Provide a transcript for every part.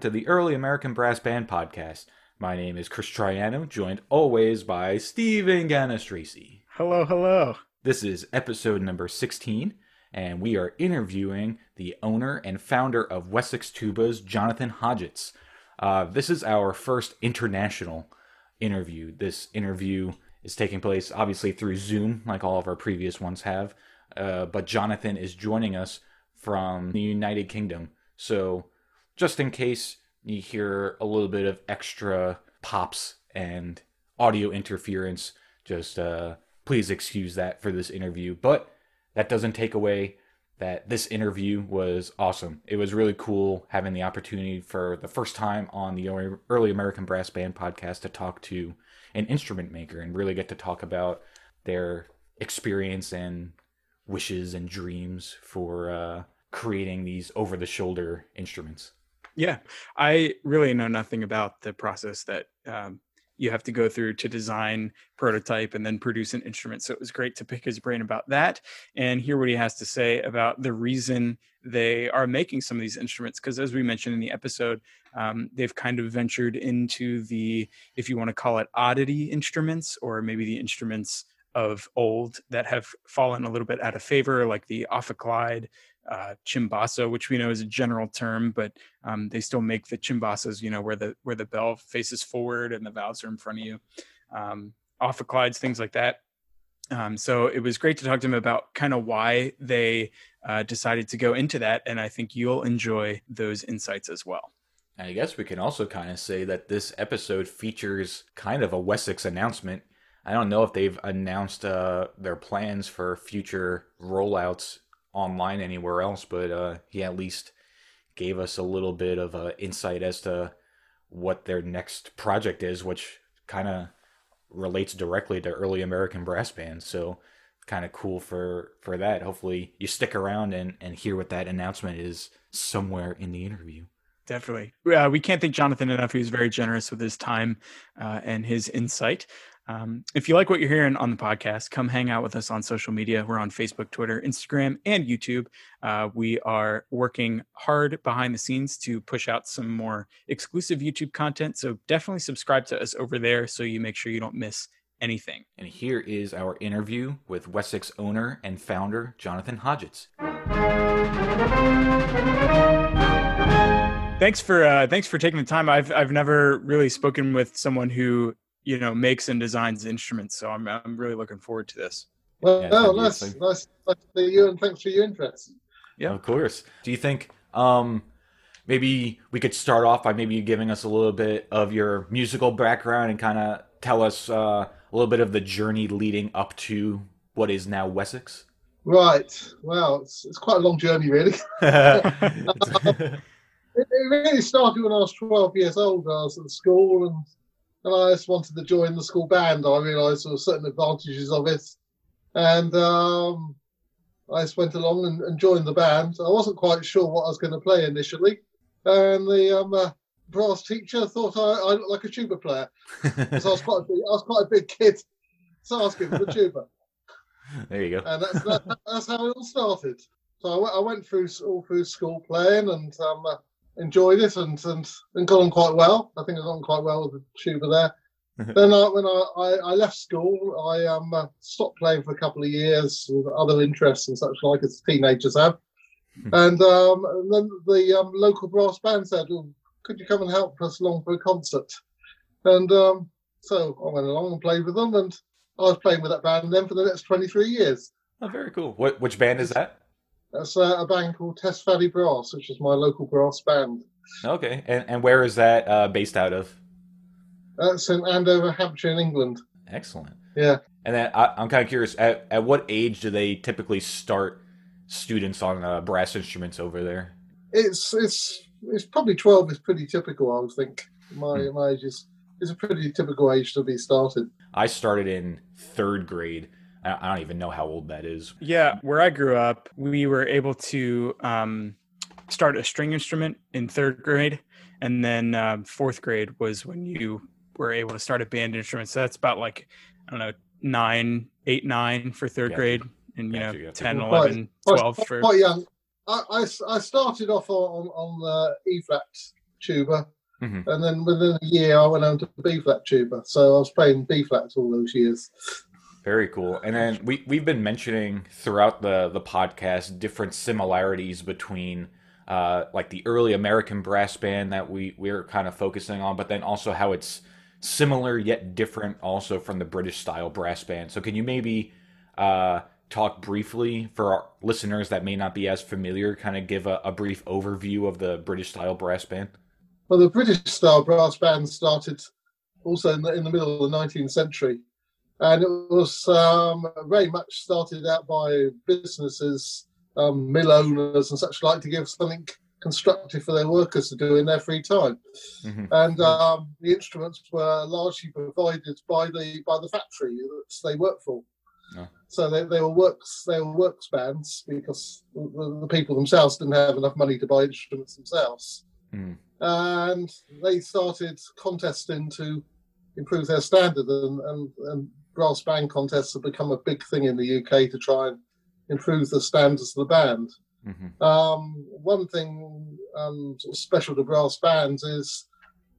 Hello, and welcome to the Early American Brass Band Podcast. My name is Chris Triano, joined always by Stephen Ganastraci. Hello, hello. This is episode number 16, and we are interviewing the owner and founder of Wessex Tubas, Jonathan Hodgetts. Uh, this is our first international interview. This interview is taking place obviously through Zoom, like all of our previous ones have, uh, but Jonathan is joining us from the United Kingdom. So, just in case you hear a little bit of extra pops and audio interference, just uh, please excuse that for this interview. But that doesn't take away that this interview was awesome. It was really cool having the opportunity for the first time on the Early American Brass Band podcast to talk to an instrument maker and really get to talk about their experience and wishes and dreams for uh, creating these over the shoulder instruments. Yeah, I really know nothing about the process that um, you have to go through to design, prototype, and then produce an instrument. So it was great to pick his brain about that and hear what he has to say about the reason they are making some of these instruments. Because as we mentioned in the episode, um, they've kind of ventured into the, if you want to call it oddity instruments, or maybe the instruments of old that have fallen a little bit out of favor, like the ophicleide, uh, cimbasso, which we know is a general term, but um, they still make the cimbassos, you know, where the where the bell faces forward and the valves are in front of you, um, ophicleides, things like that. Um, so it was great to talk to him about kind of why they uh, decided to go into that, and I think you'll enjoy those insights as well. I guess we can also kind of say that this episode features kind of a Wessex announcement. I don't know if they've announced uh, their plans for future rollouts online anywhere else, but uh, he at least gave us a little bit of uh, insight as to what their next project is, which kind of relates directly to early American brass bands. So kind of cool for for that. Hopefully you stick around and and hear what that announcement is somewhere in the interview. Definitely. Uh, we can't thank Jonathan enough. He was very generous with his time uh, and his insight. Um, if you like what you're hearing on the podcast, come hang out with us on social media. We're on Facebook, Twitter, Instagram, and YouTube. Uh, we are working hard behind the scenes to push out some more exclusive YouTube content. So definitely subscribe to us over there so you make sure you don't miss anything. And here is our interview with Wessex owner and founder, Jonathan Hodgetts. Thanks for uh, thanks for taking the time. I've I've never really spoken with someone who you know makes and designs instruments. So I'm I'm really looking forward to this. Well, yeah, well nice, nice, nice to see you, and thanks for your interest. Yeah, of course. Do you think um, maybe we could start off by maybe giving us a little bit of your musical background and kind of tell us uh, a little bit of the journey leading up to what is now Wessex? Right. Well, it's, it's quite a long journey, really. it, it really started when I was 12 years old. I was at school and and I just wanted to join the school band. I realised there were certain advantages of it, and um, I just went along and, and, joined the band. I wasn't quite sure what I was going to play initially, and the um, uh, brass teacher thought I, I, looked like a tuba player, because I was quite a big, I was quite a big kid, so I was given the tuba. There you go. And that's that, that's how it all started. So I went, went through all through school playing, and um, uh, enjoyed it and, and, and got on quite well. I think I got on quite well with the tuba there. then I, when I, I, I, left school, I um, uh, stopped playing for a couple of years with other interests and such like as teenagers have. and, um, and, then the um, local brass band said, well, could you come and help us along for a concert? And um, so I went along and played with them, and I was playing with that band then for the next 23 years. Oh, very cool. What which band is that? That's uh, a band called Test Valley Brass, which is my local brass band. Okay, and and where is that uh, based out of? That's in Andover, Hampshire, in England. Excellent. Yeah. And then I, am kind of curious, at, at what age do they typically start students on uh, brass instruments over there? It's it's it's probably twelve is pretty typical. I would think my hmm. my age is is a pretty typical age to be started. I started in third grade I don't even know how old that is. Yeah, where I grew up, we were able to um, start a string instrument in third grade, and then um, fourth grade was when you were able to start a band instrument. So that's about like I don't know nine, eight, nine for third grade, and you know 10, 11, 12 for quite young. I, I, I started off on on the E flat tuba, mm-hmm. and then within a year I went on to B flat tuba. So I was playing B flats all those years. Very cool. And then we we've been mentioning throughout the the podcast different similarities between uh, like the early American brass band that we we're kind of focusing on, but then also how it's similar yet different also from the British style brass band. So can you maybe uh, talk briefly for our listeners that may not be as familiar, kind of give a, a brief overview of the British style brass band? Well, the British style brass band started also in the, in the middle of the 19th century and it was um, very much started out by businesses, um, mill owners, and such like to give something constructive for their workers to do in their free time. Mm-hmm. And um, the instruments were largely provided by the by the factory that they worked for. Oh. So they, they were works they were works bands because the, the, people themselves didn't have enough money to buy instruments themselves. Mm. And they started contesting to improve their standard and, and, and brass band contests have become a big thing in the UK to try and improve the standards of the band. Mm-hmm. Um, one thing um, sort of special to brass bands is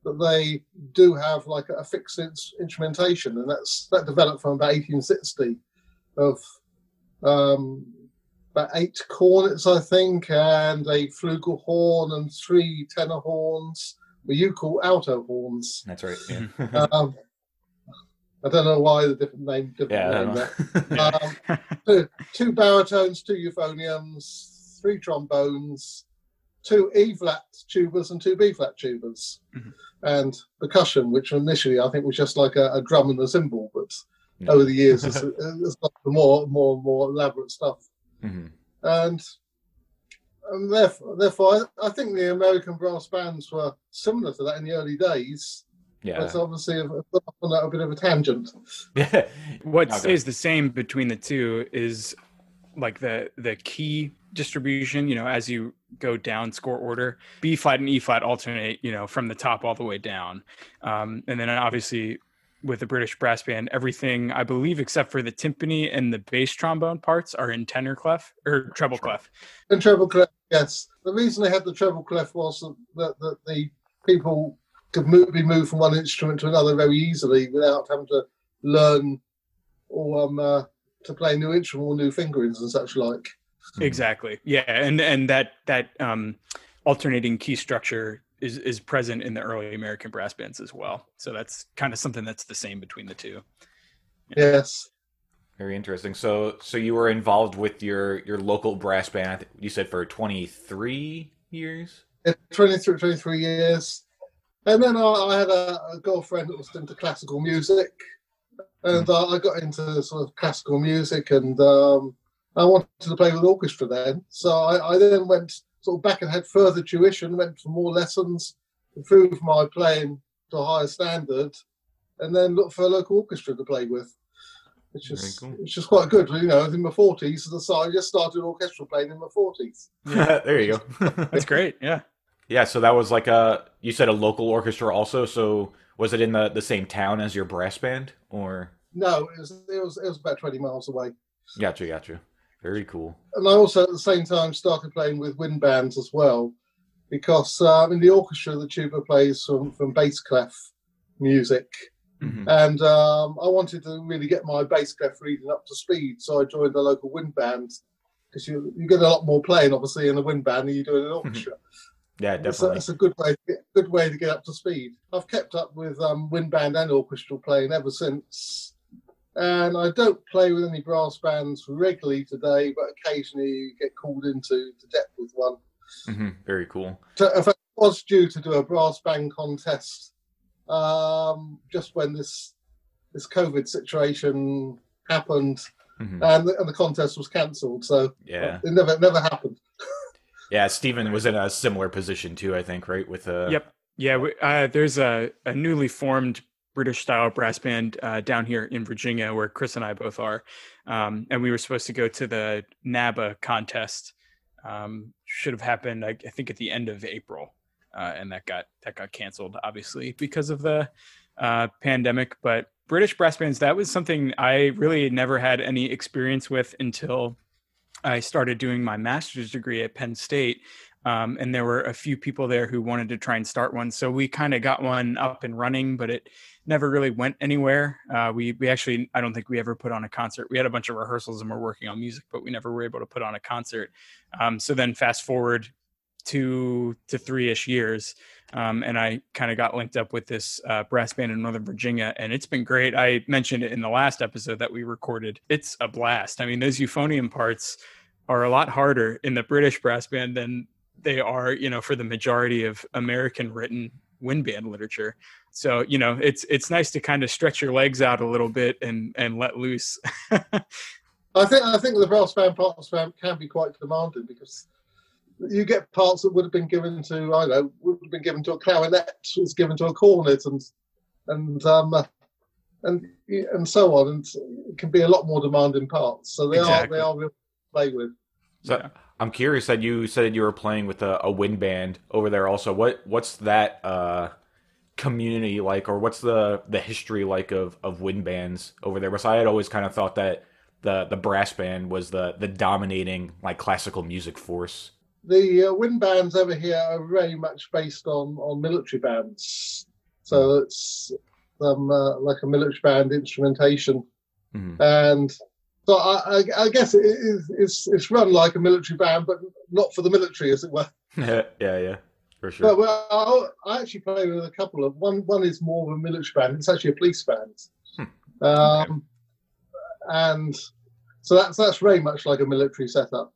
that they do have like a fixed instrumentation, and that's that developed from about 1860 of um, about eight cornets, I think, and a flugelhorn and three tenor horns, what you call alto horns. That's right. Yeah. um, I don't know why the different name. Different yeah, name um, two, two, baritones, two euphoniums, three trombones, two E flat tubas, and two B flat tubas, mm-hmm. and percussion, which initially I think was just like a, a drum and a cymbal, but yeah. over the years it's, it's got more, more, more elaborate stuff, mm-hmm. and. And therefore, therefore, I, I think the American brass bands were similar to that in the early days yeah. That's obviously a, a, a bit of a tangent. Yeah. what stays the same between the two is like the the key distribution, you know, as you go down score order, B flat and E flat alternate, you know, from the top all the way down. Um, and then obviously with the British brass band, everything I believe except for the timpani and the bass trombone parts are in tenor clef or treble clef. And treble clef, yes. The reason they had the treble clef was that, that the people could move, be moved from one instrument to another very easily without having to learn or um, uh, to play a new instrument or new fingerings and such like. Exactly. Yeah, and and that that um, alternating key structure is is present in the early American brass bands as well. So that's kind of something that's the same between the two. Yeah. Yes. Very interesting. So so you were involved with your your local brass band. You said for twenty three years. Yeah, 23, 23 years. And then I, I had a, a, girlfriend that was into classical music, and uh, I got into sort of classical music, and um, I wanted to play with orchestra then. So I, I, then went sort of back and had further tuition, went for more lessons, improved my playing to a higher standard, and then looked for a local orchestra to play with. Which is cool. which is quite good, you know. In my forties, so I just started orchestral playing in my forties. Yeah, there you go. That's great. Yeah. Yeah, so that was like a you said a local orchestra also. So was it in the the same town as your brass band or? No, it was it was it was about twenty miles away. Gotcha, gotcha. Very cool. And I also at the same time started playing with wind bands as well, because um, in the orchestra the tuba plays from from bass clef music. Mm-hmm. And um, I wanted to really get my bass clef reading up to speed, so I joined the local wind band because you, you get a lot more playing, obviously, in the wind band than you do in an orchestra. Yeah, definitely. It's a, it's a, good way, good way to get up to speed. I've kept up with um, wind band and orchestral playing ever since, and I don't play with any brass bands regularly today, but occasionally you get called into to depth with one. Mm-hmm. Very cool. So, if I was due to do a brass band contest, um, just when this this COVID situation happened, mm-hmm. and, the, and the contest was cancelled, so yeah, it never never happened. Yeah, Stephen was in a similar position too, I think, right? With uh Yep. Yeah, uh, there's a, a newly formed British style brass band uh, down here in Virginia, where Chris and I both are, um, and we were supposed to go to the NABA contest. Um, should have happened, I, I, think, at the end of April, uh, and that got that got canceled, obviously because of the uh, pandemic. But British brass bands, that was something I really never had any experience with until I started doing my master's degree at Penn State. Um, and there were a few people there who wanted to try and start one. So we kind of got one up and running, but it never really went anywhere. Uh, we we actually I don't think we ever put on a concert. We had a bunch of rehearsals and we're working on music, but we never were able to put on a concert. Um, so then fast forward two to three ish years, um, and I kind of got linked up with this uh, brass band in Northern Virginia, and it's been great. I mentioned it in the last episode that we recorded. It's a blast. I mean, those euphonium parts are a lot harder in the British brass band than they are, you know, for the majority of American written wind band literature. So, you know, it's it's nice to kind of stretch your legs out a little bit and and let loose. I think I think the brass band parts can be quite demanding because you get parts that would have been given to I don't know would have been given to a clarinet was given to a cornet and and um and and so on and it can be a lot more demanding parts. So they exactly. are they are real play with. So yeah. I'm curious that you said you were playing with a, a wind band over there. Also, what what's that uh, community like, or what's the the history like of of wind bands over there? Because I had always kind of thought that the the brass band was the the dominating like classical music force. The uh, wind bands over here are very much based on on military bands, so it's um, uh, like a military band instrumentation, mm-hmm. and so I, I, I guess it is it's, it's run like a military band, but not for the military, as it were. yeah, yeah, for sure. But well, I, I actually play with a couple of one. One is more of a military band. It's actually a police band, hmm. um, okay. and so that's that's very much like a military setup.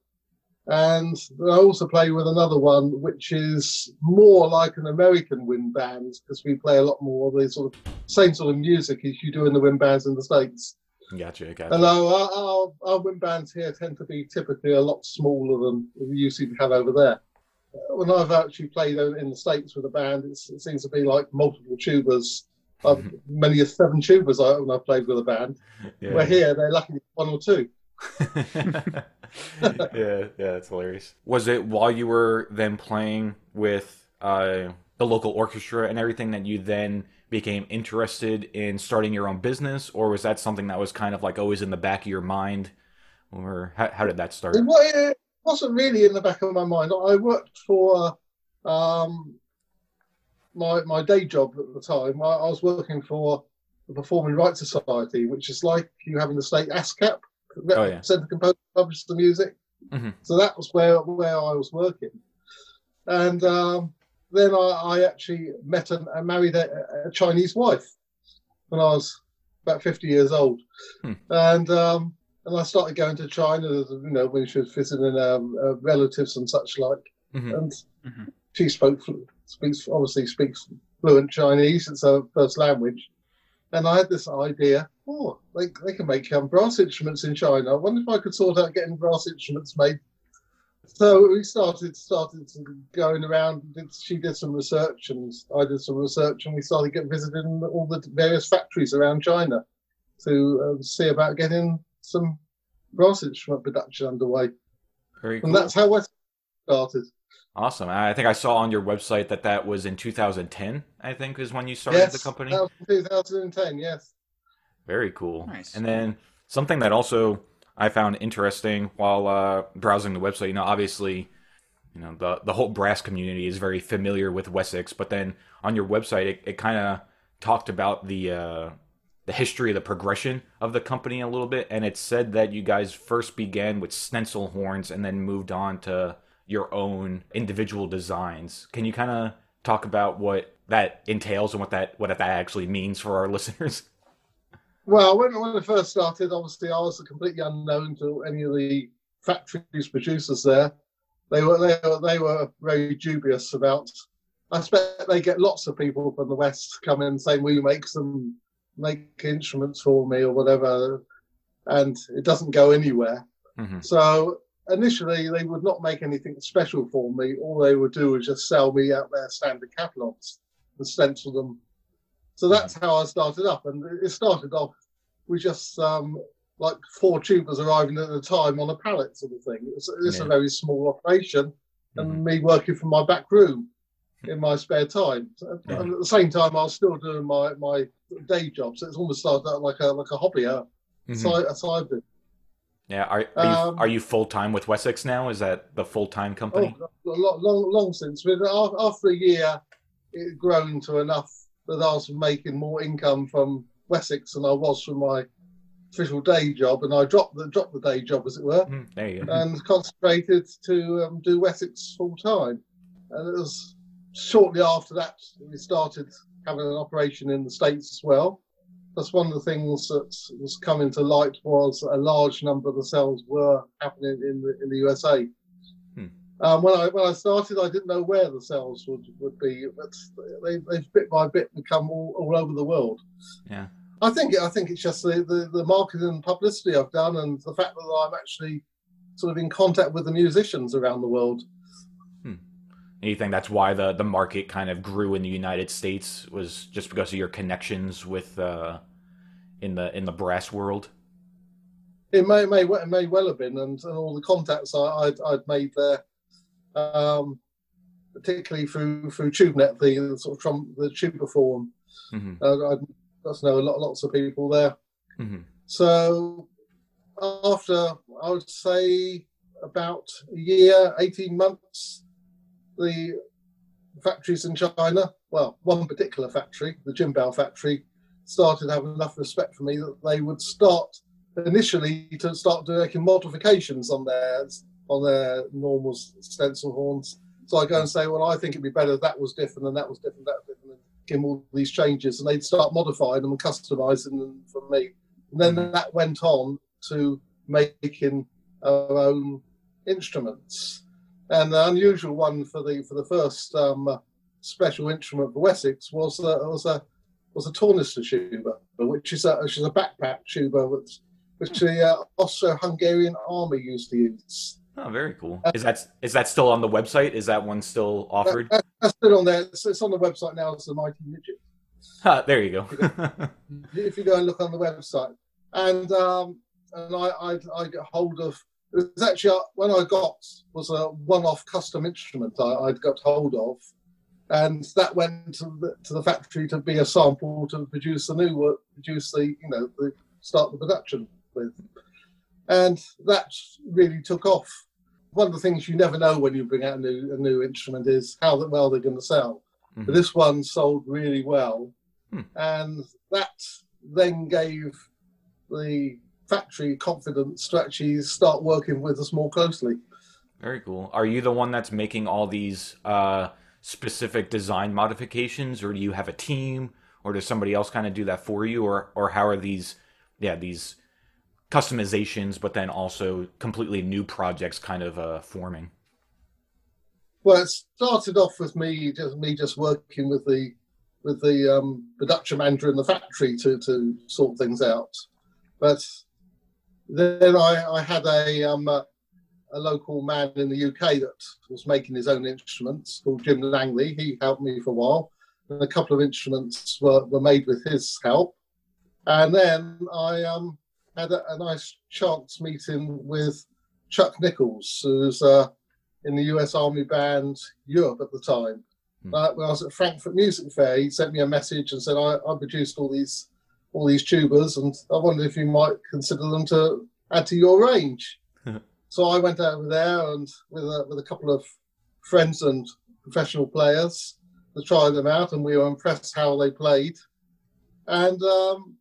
And I also play with another one, which is more like an American wind band because we play a lot more of the sort of same sort of music as you do in the wind bands in the states. Gotcha, gotcha. Although our, our, our wind bands here tend to be typically a lot smaller than you seem to have over there. Uh, when I've actually played in the States with a band, it seems to be like multiple tubas. I've many as seven tubas I, when I've played with a band. Yeah. Where here, they're lucky one or two. yeah, yeah, that's hilarious. Was it while you were then playing with uh, the local orchestra and everything that you then became interested in starting your own business, or was that something that was kind of like always in the back of your mind? Or how, how did that start? It wasn't really in the back of my mind. I worked for um, my my day job at the time. I, I, was working for the Performing Rights Society, which is like you having the state ASCAP, oh, yeah. Centre Composer published the Music. Mm-hmm. So that was where where I was working, and um, then I, I actually met and, married a, a, Chinese wife when I was about 50 years old. Hmm. And um, and I started going to China, you know, when she was visiting um, uh, relatives and such like. Mm-hmm. And mm-hmm. she spoke, speaks, obviously speaks fluent Chinese. It's her first language. And I had this idea, oh, they, they can make um, brass instruments in China. I wonder if I could sort out getting brass instruments made so we started started going around. She did some research, and I did some research, and we started getting visiting all the various factories around China to uh, see about getting some brass instrument production underway. Very cool. And that's how I started. Awesome. I think I saw on your website that that was in 2010. I think is when you started yes, the company. 2010. Yes. Very cool. Nice. And then something that also I found interesting while uh, browsing the website. You know, obviously, you know the the whole brass community is very familiar with Wessex, but then on your website, it, it kind of talked about the uh, the history, of the progression of the company a little bit, and it said that you guys first began with stencil horns and then moved on to your own individual designs. Can you kind of talk about what that entails and what that what that actually means for our listeners? Well, when, when I first started, obviously I was completely unknown to any of the factories producers there. They were they were, they were very dubious about. I expect they get lots of people from the West come in saying, "Will you make some make instruments for me or whatever?" And it doesn't go anywhere. Mm-hmm. So initially, they would not make anything special for me. All they would do was just sell me out their standard catalogs and stencil them so that's how I started up, and it started off with just um, like four tubas arriving at a time on a pallet sort of thing. It's, it's yeah. a very small operation, and mm-hmm. me working from my back room in my spare time. Yeah. And at the same time, I was still doing my, my day job, so it's almost started out like a like a hobby, a, mm-hmm. side, a side bit. Yeah, are are you, um, are you full time with Wessex now? Is that the full time company? Oh, long, long, long since. After a year, it had grown to enough that I was making more income from Wessex than I was from my official day job, and I dropped the dropped the day job, as it were, mm, there you go. and concentrated to um, do Wessex full time. And it was shortly after that we started having an operation in the states as well that's one of the things that was coming to light was a large number of the cells were happening in the in the USA. Um, when I when I started, I didn't know where the cells would, would be, but they, they've bit by bit become all, all over the world. Yeah, I think I think it's just the, the, the marketing and publicity I've done, and the fact that I'm actually sort of in contact with the musicians around the world. Hmm. you think that's why the, the market kind of grew in the United States was just because of your connections with uh, in the in the brass world? It may may it may well have been, and, and all the contacts I, would I'd made there, um, particularly through through TubeNet, the, sort of from the tuba forum. Mm-hmm. Uh, I just know a lot lots of people there. Mm-hmm. So after I would say about a year, eighteen months, the factories in China, well, one particular factory, the Jinbao factory, started having enough respect for me that they would start initially to start making modifications on their on their normal stencil horns. So I go and say, well, I think it'd be better if that was different and that was different, that was different, and give them all these changes, and they'd start modifying them and customizing them for me. And then mm-hmm. that went on to making our own instruments. And the unusual one for the for the first um, special instrument for Wessex was uh, was a was a tornister tuba, which is a which is a backpack tuba, which which the uh, Austro-Hungarian army used to use. Oh, very cool. Is that is that still on the website? Is that one still offered? That, that's still on there. It's, it's, on the website now. It's the Mighty Midget. Ah, there you go. if you go and look on the website, and um, and I I, I get hold of it was actually uh, when I got was a one-off custom instrument I, I'd got hold of and that went to the, to the factory to be a sample to produce the new work, produce the you know the start the production with, and that really took off. One of the things you never know when you bring out a new a new instrument is how well they're going to sell. Mm-hmm. But this one sold really well, hmm. and that then gave the factory confidence to actually start working with us more closely. Very cool. Are you the one that's making all these? Uh specific design modifications, or do you have a team, or does somebody else kind of do that for you, or or how are these, yeah, these customizations, but then also completely new projects kind of uh, forming? Well, it started off with me just me just working with the with the um, production manager in the factory to to sort things out, but then I, I had a um, a local man in the UK that was making his own instruments called Jim Langley. He helped me for a while. And a couple of instruments were, were made with his help. And then I um, had a, a, nice chance meeting with Chuck Nichols, who's uh, in the US Army Band Europe at the time. Hmm. Uh, when I was at Frankfurt Music Fair, he sent me a message and said, I, I produced all these all these tubas, and I wondered if you might consider them to add to your range. So I went over there and with a, with a couple of friends and professional players to try them out, and we were impressed how they played. And um,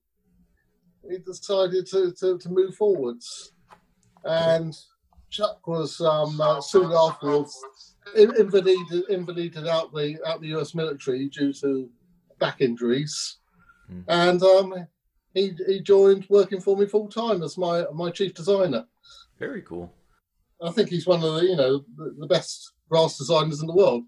we decided to, to, to, move forwards. And Chuck was um, uh, soon afterwards invalided, invalided out the out the U.S. military due to back injuries, mm. and um, he he joined working for me full time as my my chief designer. Very cool. I think he's one of the you know the, the best brass designers in the world.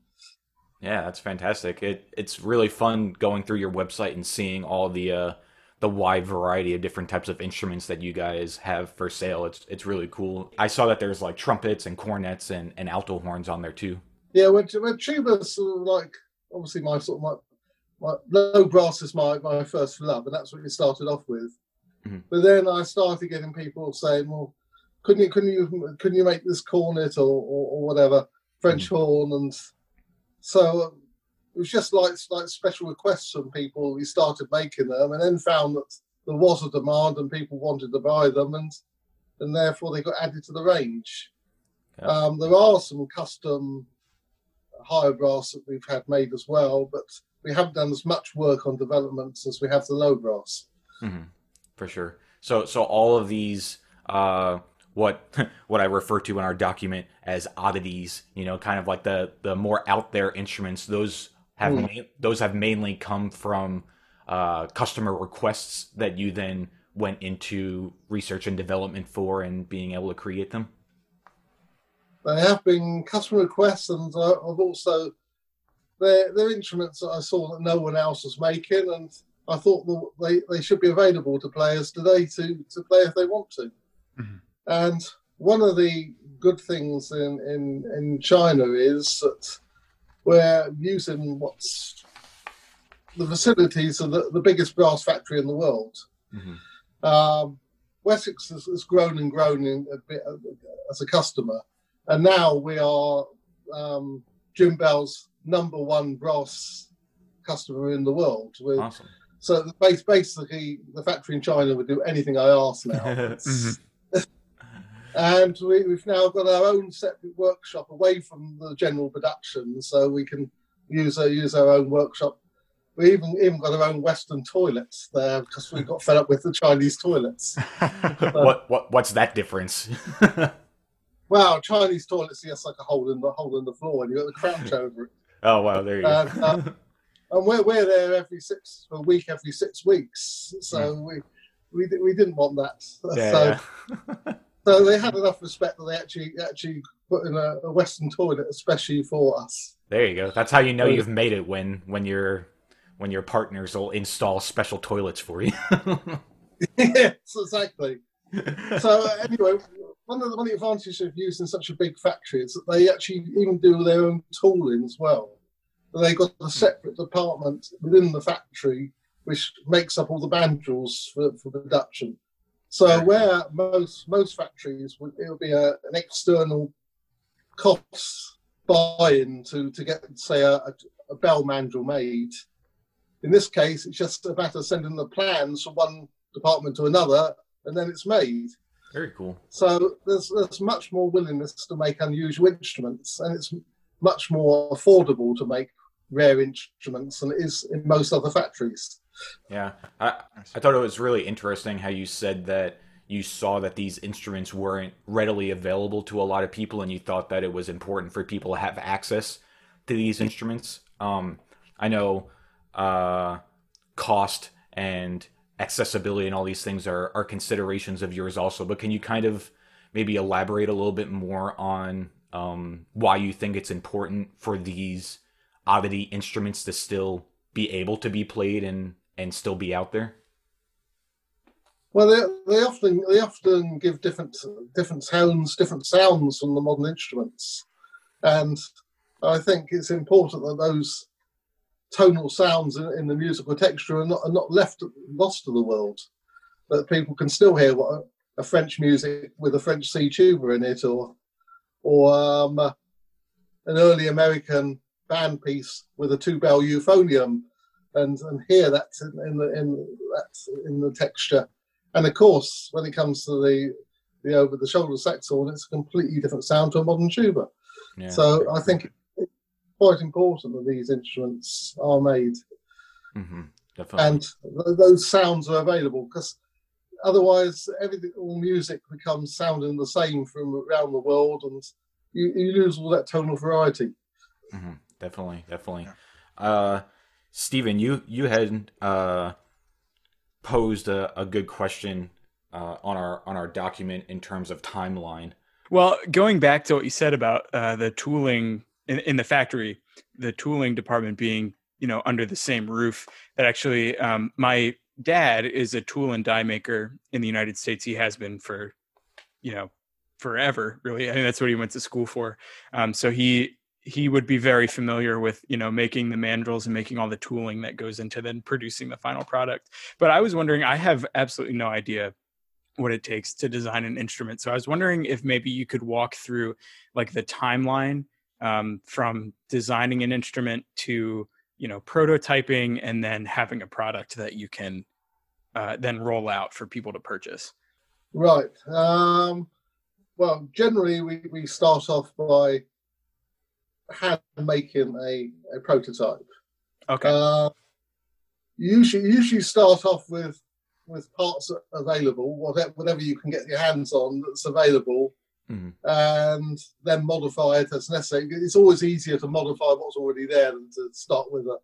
Yeah, that's fantastic. It it's really fun going through your website and seeing all the uh, the wide variety of different types of instruments that you guys have for sale. It's it's really cool. I saw that there's like trumpets and cornets and, and alto horns on there too. Yeah, when, when tuba's like obviously my sort of my, my low brass is my, my first love, and that's what we started off with. Mm-hmm. But then I started getting people saying, "Well, couldn't you couldn't you couldn't you make this cornet or, or, or whatever French mm. horn and so it was just like like special requests from people. We started making them and then found that there was a demand and people wanted to buy them and and therefore they got added to the range. Yeah. Um, there are some custom higher brass that we've had made as well, but we haven't done as much work on developments as we have the low brass. Mm-hmm. For sure. So, so all of these, uh, what what I refer to in our document as oddities, you know, kind of like the the more out there instruments. Those have mm. ma- those have mainly come from uh, customer requests that you then went into research and development for and being able to create them? They have been customer requests, and uh, I've also they're, they're instruments that I saw that no one else was making, and I thought they, they should be available to players today to, to play if they want to. Mm-hmm. And one of the good things in, in, in China is that we're using what's the facilities of the, the biggest brass factory in the world. Mm-hmm. Um, Wessex has, has, grown and grown in a bit as a customer, and now we are um, Jinbao's number one brass customer in the world. We're, awesome. So basically, the factory in China would do anything I ask now. mm-hmm. and we, have now got our own separate workshop away from the general production, so we can use our, use our own workshop. We even even got our own Western toilets there because we got fed up with the Chinese toilets. what what what's that difference? Wow, Chinese toilets, yes, like a hole in the hole in the floor, and you got the crouch over it. Oh wow, there you go. And, uh, and we're we're there every six a week, every six weeks. So yeah. we we we didn't want that. Yeah, so yeah. So they had enough respect that they actually actually put in a, a, Western toilet especially for us. There you go. That's how you know you've made it when when your when your partners will install special toilets for you. yes, exactly. so uh, anyway, one of the, one of the advantages of using such a big factory is that they actually even do their own tooling as well. They've got a separate department within the factory which makes up all the mandrels for, for production. So where most most factories would it'll be a, an external cost buy-in to to get say a, a bell mandrel made. In this case, it's just a matter of sending the plans from one department to another, and then it's made. Very cool. So there's there's much more willingness to make unusual instruments, and it's much more affordable to make rare instruments than it is in most other factories. Yeah, I I thought it was really interesting how you said that you saw that these instruments weren't readily available to a lot of people, and you thought that it was important for people to have access to these instruments. Um, I know uh, cost and accessibility and all these things are are considerations of yours also. But can you kind of maybe elaborate a little bit more on um, why you think it's important for these oddity instruments to still be able to be played and and still be out there? Well, they, they often they often give different different sounds, different sounds from the modern instruments, and I think it's important that those tonal sounds in, in the musical texture are not, are not left lost to the world. That people can still hear what a, a French music with a French C tuba in it, or or um, an early American band piece with a two bell euphonium, and and hear that in, in the in that in the texture. And of course, when it comes to the the over the shoulder saxhorn, it's a completely different sound to a modern tuba. Yeah. So I think it's quite important that these instruments are made. Mm-hmm, and th- those sounds are available because otherwise everything all music becomes sounding the same from around the world and you, you lose all that tonal variety mm-hmm. Definitely definitely uh stephen you you had uh posed a, a good question uh, on our on our document in terms of timeline well going back to what you said about uh, the tooling in, in the factory, the tooling department being you know under the same roof. That actually, um, my dad is a tool and die maker in the United States. He has been for you know forever, really. I think that's what he went to school for. Um, so he he would be very familiar with you know making the mandrels and making all the tooling that goes into then producing the final product. But i was wondering i have absolutely no idea what it takes to design an instrument. So i was wondering if maybe you could walk through like the timeline um, from designing an instrument to you know prototyping and then having a product that you can uh, then roll out for people to purchase. Right. Um, well, generally we, we start off by hand making a, a prototype. Okay. Uh, usually, usually start off with with parts available, whatever whatever you can get your hands on that's available, Mhm. and then modify it as necessary. It's always easier to modify what's already there than to start with a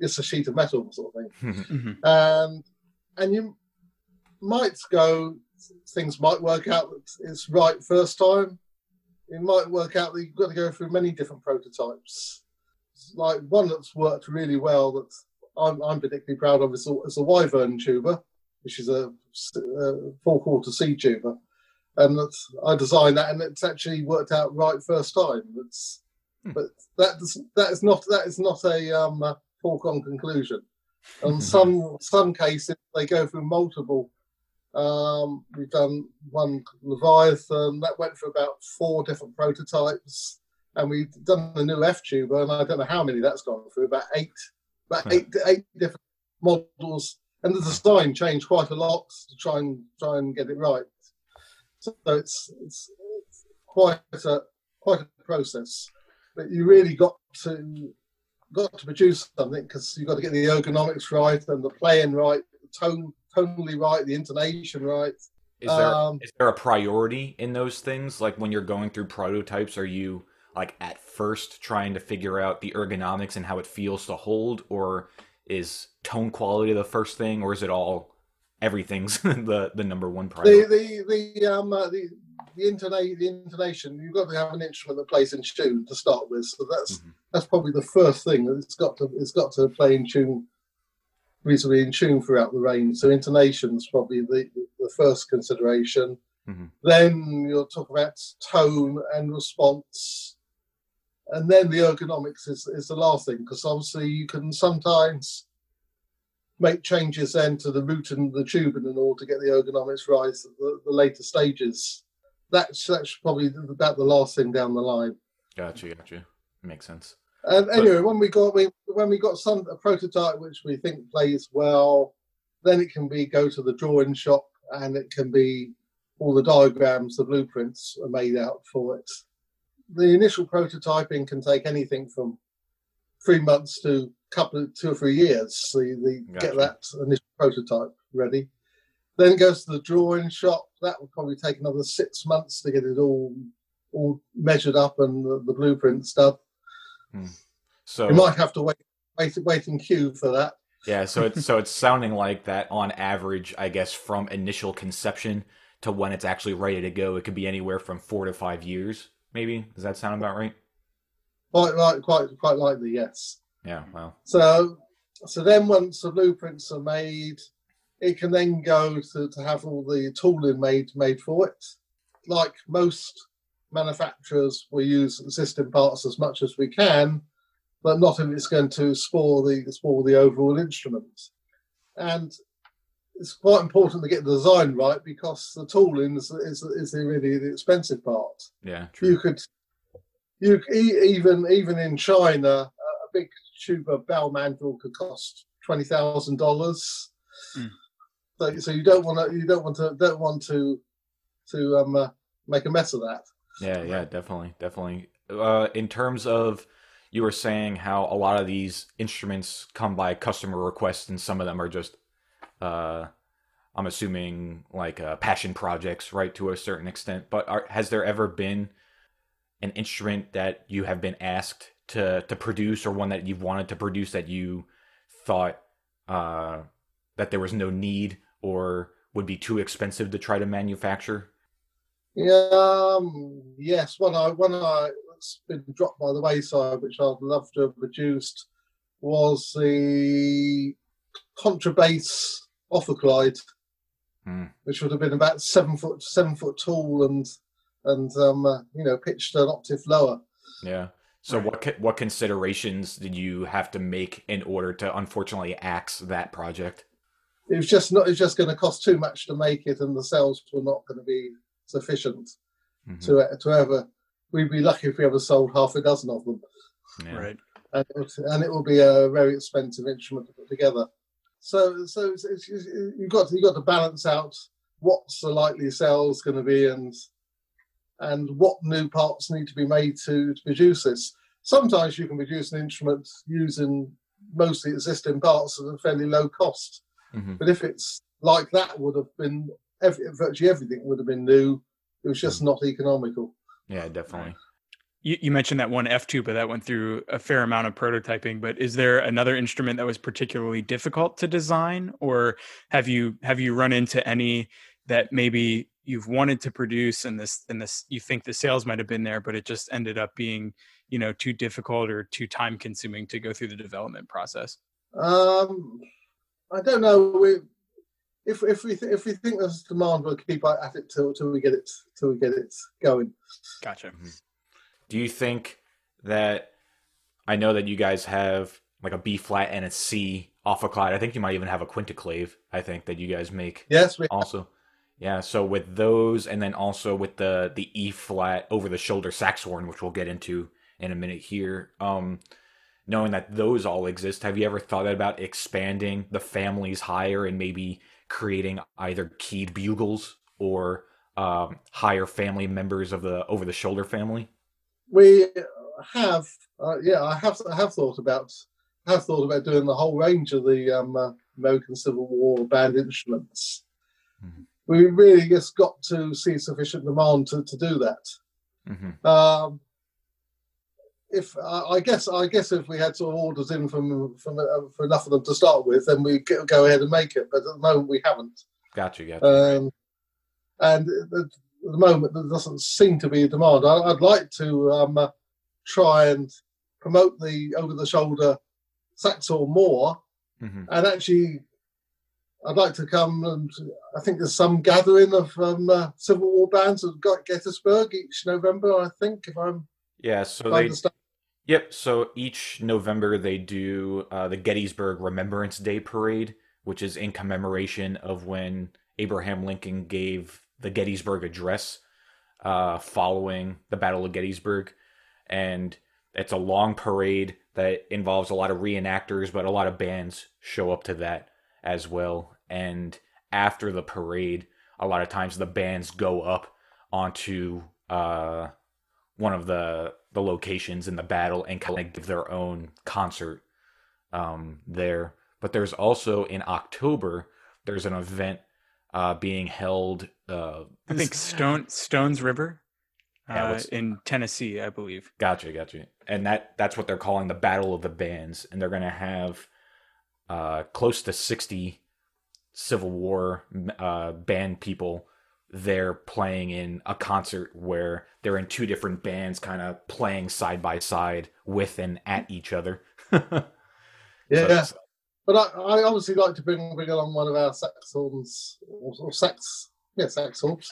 just a sheet of metal sort of thing. Mhm. And and you might go, things might work out it's right first time. It might work out that you've got to go through many different prototypes. Like one that's worked really well that I'm, I'm particularly proud of is a, is a Wyvern tuba, which is a, a four quarter C tuba. And I designed that and it's actually worked out right first time. It's, Hmm. but that is, that is not that is not a um, a foregone conclusion. And some some cases they go through multiple. Um, we've done one Leviathan that went for about four different prototypes, and we've done the new F tuba, and I don't know how many that's gone through. About eight, about Huh. eight eight different models, and the design changed quite a lot to try and try and get it right. So it's it's, it's quite a quite a process, but you really got to got to produce something because you've got to get the ergonomics right and the playing right, the tone tonally right, the intonation right. Is there Um, is there a priority in those things? Like when you're going through prototypes, are you like at first trying to figure out the ergonomics and how it feels to hold, or is tone quality the first thing, or is it all everything's the the number one priority? the the um uh, the the, intona- the intonation you've got to have an instrument that plays in tune to start with. So that's Mhm. that's probably the first thing. that It's got to it's got to play in tune, reasonably in tune throughout the range. So intonation's probably the the first consideration. Mhm. Then you'll talk about tone and response, and then the ergonomics is is the last thing because obviously you can sometimes make changes then to the root and the tubing in order to get the ergonomics right at the, the later stages. That's that's probably about the last thing down the line. Gotcha, gotcha. Makes sense. And anyway, when we got we, when we got some a prototype which we think plays well, then it can be go to the drawing shop and it can be all the diagrams, the blueprints are made out for it. The initial prototyping can take anything from three months to couple of two or three years. The, the Gotcha. get that initial prototype ready. Then it goes to the drawing shop. That would probably take another six months to get it all all measured up and the, the blueprint stuff. So You might have to wait, wait, wait in queue for that. yeah, so it's so it's sounding like that on average, I guess, from initial conception to when it's actually ready to go, it could be anywhere from four to five years. Maybe does that sound about right? Quite right, quite quite likely, yes. Yeah. Well. So, so then once the blueprints are made, it can then go to, to have all the tooling made made for it. Like most manufacturers, we use existing parts as much as we can, but not if it's going to spoil the spoil the overall instrument. And it's quite important to get the design right because the tooling is, is, is the really the expensive part. Yeah. true. You could, you even even in China, a a big tube of bell mandrel could cost twenty thousand dollars. Mm. So, so you don't want to you don't want to don't want to to um uh, make a mess of that. Yeah, yeah, definitely, definitely. Uh, in terms of, you were saying how a lot of these instruments come by customer request, and some of them are just, uh, I'm assuming like uh, passion projects, right, to a certain extent. But are, has there ever been an instrument that you have been asked to to produce, or one that you've wanted to produce that you thought uh, that there was no need or would be too expensive to try to manufacture? Yeah, um, yes. One I when I that's been dropped by the wayside, which I'd love to have produced, was the contrabass off ophicleide, Hmm. which would have been about seven foot seven foot tall and and um, uh, you know pitched an octave lower. Yeah. So what what considerations did you have to make in order to unfortunately axe that project? It was just not. It was just going to cost too much to make it, and the sales were not going to be sufficient Mhm. to to ever. We'd be lucky if we ever sold half a dozen of them. Yeah. Right. and it, would- and it will be a very expensive instrument to put together. So, so it's, it's, it's- you've got to, you've got to balance out what's the likely sales going to be and and what new parts need to be made to, to produce this. Sometimes you can produce an instrument using mostly existing parts at a fairly low cost. Mm-hmm. But if it's like that, would have been every, virtually everything would have been new. It was just mm-hmm. not economical. Yeah, definitely. You, you mentioned that one F tuba but that went through a fair amount of prototyping, but is there another instrument that was particularly difficult to design, or have you have you run into any that maybe you've wanted to produce and this and this you think the sales might have been there, but it just ended up being you know too difficult or too time consuming to go through the development process? Um, I don't know. We, if if we th- if we think there's demand, we'll keep at it till till we get it till we get it going. Gotcha. Mm-hmm. Do you think that I know that you guys have like a B flat and a C ophicleide? I think you might even have a quinticlave. I think that you guys make. Yes, we also. Have. Yeah, so with those, and then also with the the E flat over the shoulder saxhorn, which we'll get into in a minute here. Um, knowing that those all exist, have you ever thought about expanding the families higher and maybe creating either keyed bugles or um, higher family members of the over the shoulder family? we have, uh, yeah, I have, I have thought about, have thought about doing the whole range of the um, uh, American Civil War band instruments. Mm-hmm. We really just got to see sufficient demand to, to do that. Mm-hmm. Um, if I guess I guess if we had sort of orders in from from uh, for enough of them to start with, then we go ahead and make it. But at the moment, we haven't. Gotcha. Gotcha. Um, and at the moment there doesn't seem to be a demand. I, would like to um, uh, try and promote the over the shoulder Saxhorn more, mm-hmm. and actually, I'd like to come and I think there's some gathering of um, uh, Civil War bands at Gettysburg each November. I think if I'm yeah, so they. Yep. So each November they do uh, the Gettysburg Remembrance Day Parade, which is in commemoration of when Abraham Lincoln gave the Gettysburg Address uh, following the Battle of Gettysburg, and it's a long parade that involves a lot of reenactors, but a lot of bands show up to that as well. And after the parade, a lot of times the bands go up onto uh, one of the the locations in the battle and kind of give their own concert um, there. But there's also in October there's an event uh, being held. Uh, I think Stone Stones River uh, in Tennessee, I believe. Gotcha, gotcha. And that that's what they're calling the Battle of the Bands, and they're going to have uh, close to sixty Civil War uh, band people there playing in a concert where they're in two different bands, kind of playing side by side with and at each other. yeah. So but I, I, obviously like to bring bring along one of our saxhorns or, or sax, yeah, saxhorns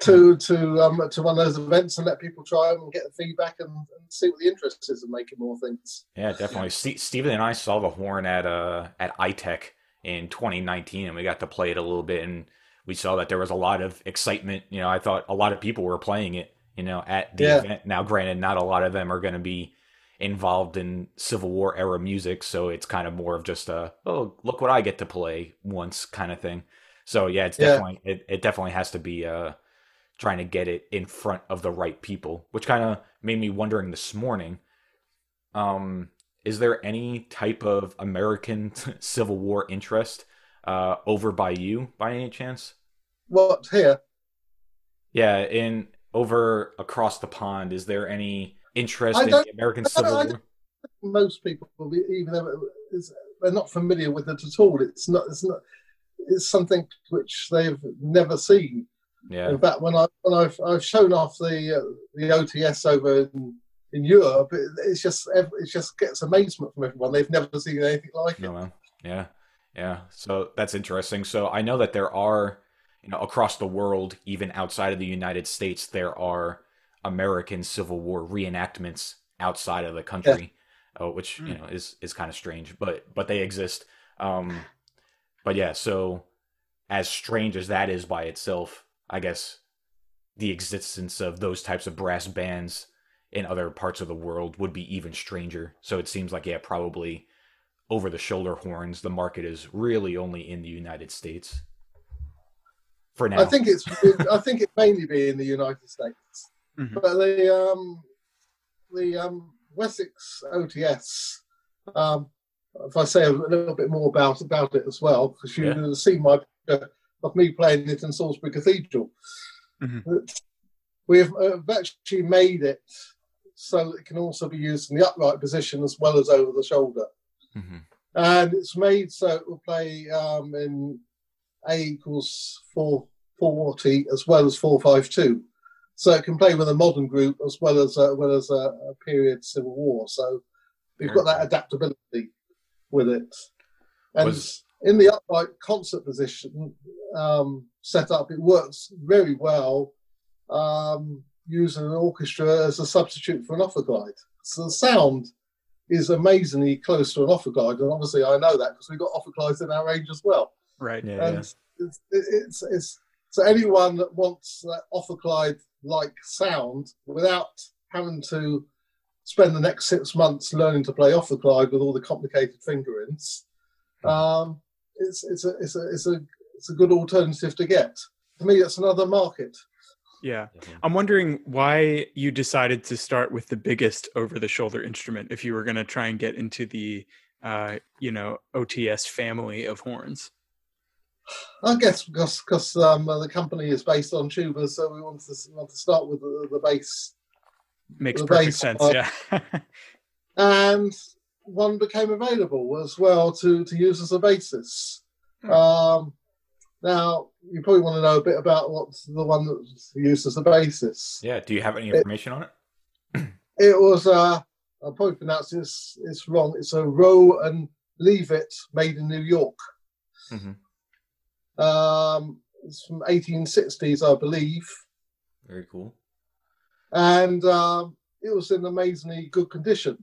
to to um to one of those events and let people try them and get the feedback and, and see what the interest is in making more things. Yeah, definitely. St- Stephen and I saw the horn at uh at ITEC in 2019, and we got to play it a little bit, and we saw that there was a lot of excitement. You know, I thought a lot of people were playing it. You know, at the yeah. event. Now, granted, not a lot of them are going to be involved in Civil War era music, so it's kind of more of just a oh look what I get to play once kind of thing. So yeah, it's definitely yeah. It, it definitely has to be uh trying to get it in front of the right people, which kind of made me wondering this morning. Um, is there any type of American Civil War interest uh, over by you by any chance? What here? Yeah, in over across the pond, is there any interest in the American Civil War? Most people, even though they're not familiar with it at all, it's not. It's not. It's something which they've never seen. Yeah. In fact, when I when I've I've shown off the uh, the OTS over in, in Europe, it, it's just it just gets amazement from everyone. They've never seen anything like it. Yeah, yeah. So that's interesting. So I know that there are, you know, across the world, even outside of the United States, there are American Civil War reenactments outside of the country, yeah. uh, which mm. you know is is kind of strange, but but they exist. Um, but yeah, so as strange as that is by itself, I guess the existence of those types of brass bands in other parts of the world would be even stranger. So it seems like yeah, probably over the shoulder horns, the market is really only in the United States. for now. I think it's I think it mainly be in the United States, Mhm. but the um, the um, Wessex OTS. Um, if I say a little bit more about about it as well, because you Yeah. will see my picture of me playing it in Salisbury Cathedral. Mhm. We've uh, actually made it so that it can also be used in the upright position as well as over the shoulder Mhm. and it's made so it will play um, in A equals 440 as well as 452. So it can play with a modern group as well as uh, well as a, a period civil war. So we've got that adaptability with it. And Was- in the upright concert position um, set up, it works very well um, using an orchestra as a substitute for an ophicleide. So the sound is amazingly close to an ophicleide, and obviously I know that because we've got ophicleides in our range as well. Right. Yeah, And yeah. it's, it's, it's so anyone that wants that ophicleide like sound without having to spend the next six months learning to play ophicleide with all the complicated fingerings, um, it's it's a it's a it's a it's a good alternative to get. To me, it's another market. Yeah. Definitely. I'm wondering why you decided to start with the biggest over the shoulder instrument if you were going to try and get into the uh, you know, OTS family of horns. I guess because because um, the company is based on tubas, so we want to want to start with the, the bass Makes The perfect bass, sense. uh, yeah. and one became available as well to, to use as a basis. Hmm. Um, now, you probably want to know a bit about what's the one that's used as a basis. Yeah. Do you have any information on it? It was, uh, I'll probably pronounce this it's wrong, it's a row and leave it made in New York. Mhm. Um, it's from 1860s, I believe. Very cool. and um, it was in amazingly good condition.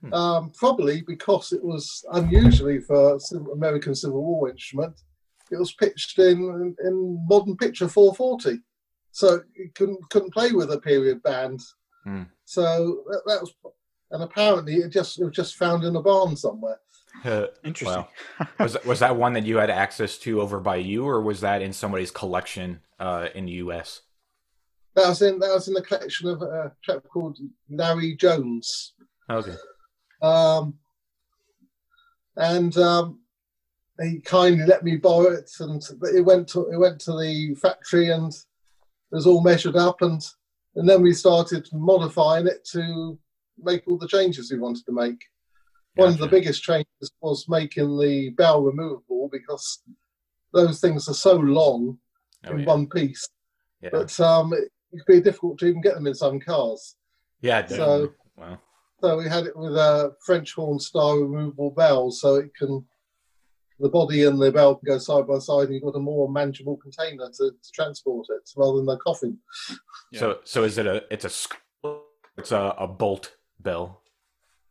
Hmm. Um, probably because it was unusually for American Civil War instrument. It was pitched in in modern picture 440, so it couldn't couldn't play with a period band. Hmm. So that, that was, and apparently it just it was just found in a barn somewhere. Uh, Interesting. was that, was that one that you had access to over by you, or was that in somebody's collection uh, in the U.S.? That was in that was in the collection of a chap called Larry Jones. Okay. Um, and um, he kindly let me borrow it, and it went to it went to the factory, and it was all measured up, and and then we started modifying it to make all the changes we wanted to make. One of the biggest changes was making the bell removable because those things are so long Oh, in yeah. one piece Yeah. that um, it could be difficult to even get them in some cars. yeah. so- wow. So we had it with a French horn style removable bell, so it can the body and the bell go side by side, and you've got a more manageable container to, to transport it rather than the coffin. So so is it a it's a it's a, a bolt bell?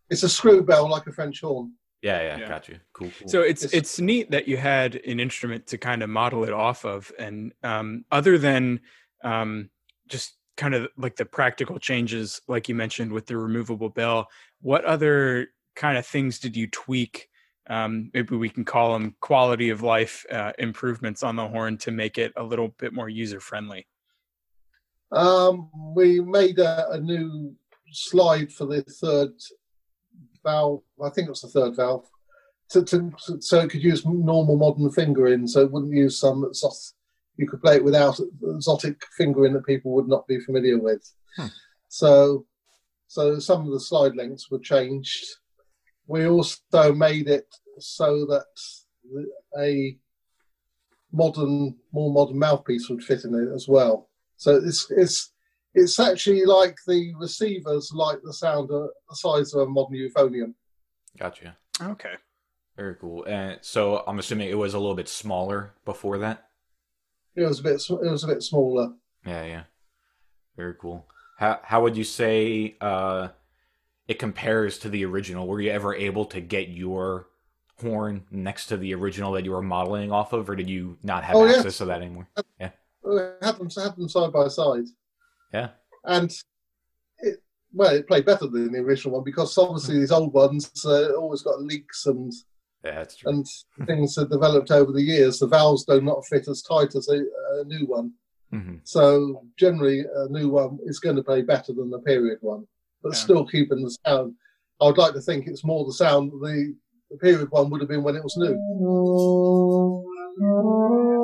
It's a screw bell like a French horn. Yeah, yeah, Yeah. got you. Cool, cool. So it's It's- it's neat that you had an instrument to kind of model it off of, and um, other than um, just kind of like the practical changes, like you mentioned with the removable bell, what other kind of things did you tweak? Um, maybe we can call them quality of life uh, improvements on the horn to make it a little bit more user friendly. Um, we made a, a new slide for the third valve. I think it was the third valve, to, to, so it could use normal modern fingering, so it wouldn't use some exotic. You could play it without exotic fingering that people would not be familiar with. Hmm. So, so some of the slide lengths were changed. We also made it so that a modern, more modern mouthpiece would fit in it as well. So it's it's it's actually like the receivers like the sound of the size of a modern euphonium. Gotcha. Okay. Very cool. And so I'm assuming it was a little bit smaller before that. It was a bit it was a bit smaller. Yeah, yeah. Very cool. How how would you say uh it compares to the original? Were you ever able to get your horn next to the original that you were modeling off of, or did you not have Oh, yeah. access to that anymore? We had them had them side by side, Yeah. and it well it played better than the original one because obviously these old ones uh, always got leaks and Yeah, and things have developed over the years. The valves do not fit as tight as a, a new one. hmm So generally, a new one is going to play better than the period one, but Yeah. still keeping the sound. I would like to think it's more the sound that the, the period one would have been when it was new.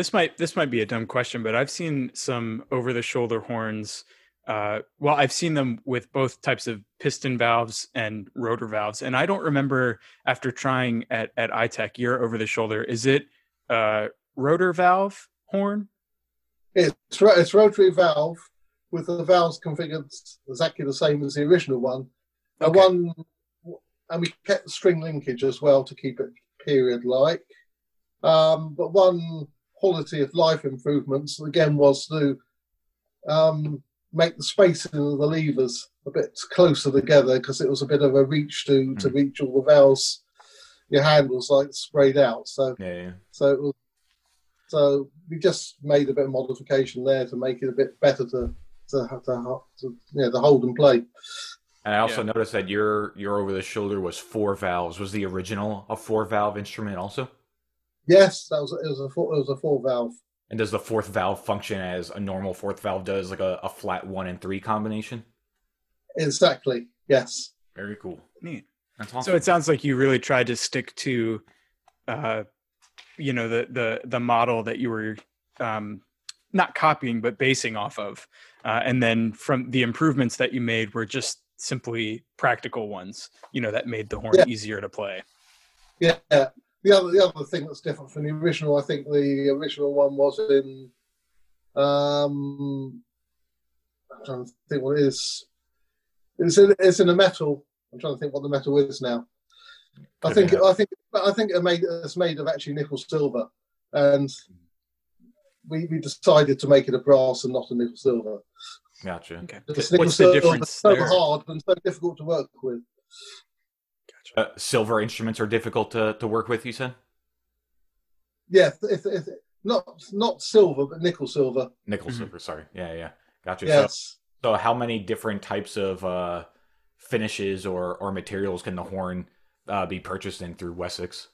this might this might be a dumb question, but I've seen some over the shoulder horns. Uh, well, I've seen them with both types of piston valves and rotor valves, and I don't remember after trying at at ITEC your over the shoulder. Is it uh, rotor valve horn? It's, it's rotary valve with the valves configured exactly the same as the original one. Okay. one, and we kept the string linkage as well to keep it period like. Um, but one quality of life improvements again was to um, make the spacing of the levers a bit closer together because it was a bit of a reach to to Mhm. reach all the valves. Your hand was like sprayed out, so Yeah, yeah. so it was, so we just made a bit of modification there to make it a bit better to to have to, to yeah to hold and play. And I also Yeah. noticed that your your over the shoulder was four valves. Was the original a four valve instrument also? Yes, that was it was a four, it was a four valve. And does the fourth valve function as a normal fourth valve does, like a, a flat one and three combination? Exactly. Yes. Very cool. Neat. That's awesome. So it sounds like you really tried to stick to, uh, you know, the the the model that you were um, not copying but basing off of, uh, and then from the improvements that you made were just simply practical ones. You know, that made the horn Yeah. easier to play. Yeah. The other the other thing that's different from the original, I think the original one was in um I'm trying to think what it is. It's in, it's in a metal. I'm trying to think what the metal is now. I think. I think I think it made it's made of actually nickel silver, and we, we decided to make it a brass and not a nickel silver. Gotcha. Okay. Because What's the silver is difference so there? hard and so difficult to work with. Uh, silver instruments are difficult to, to work with. You said Yeah, if, if, not not silver, but nickel silver. nickel Mhm. silver. Sorry. Yeah, yeah. Gotcha. So, Yes. so how many different types of uh, finishes or or materials can the horn uh, be purchased in through Wessex?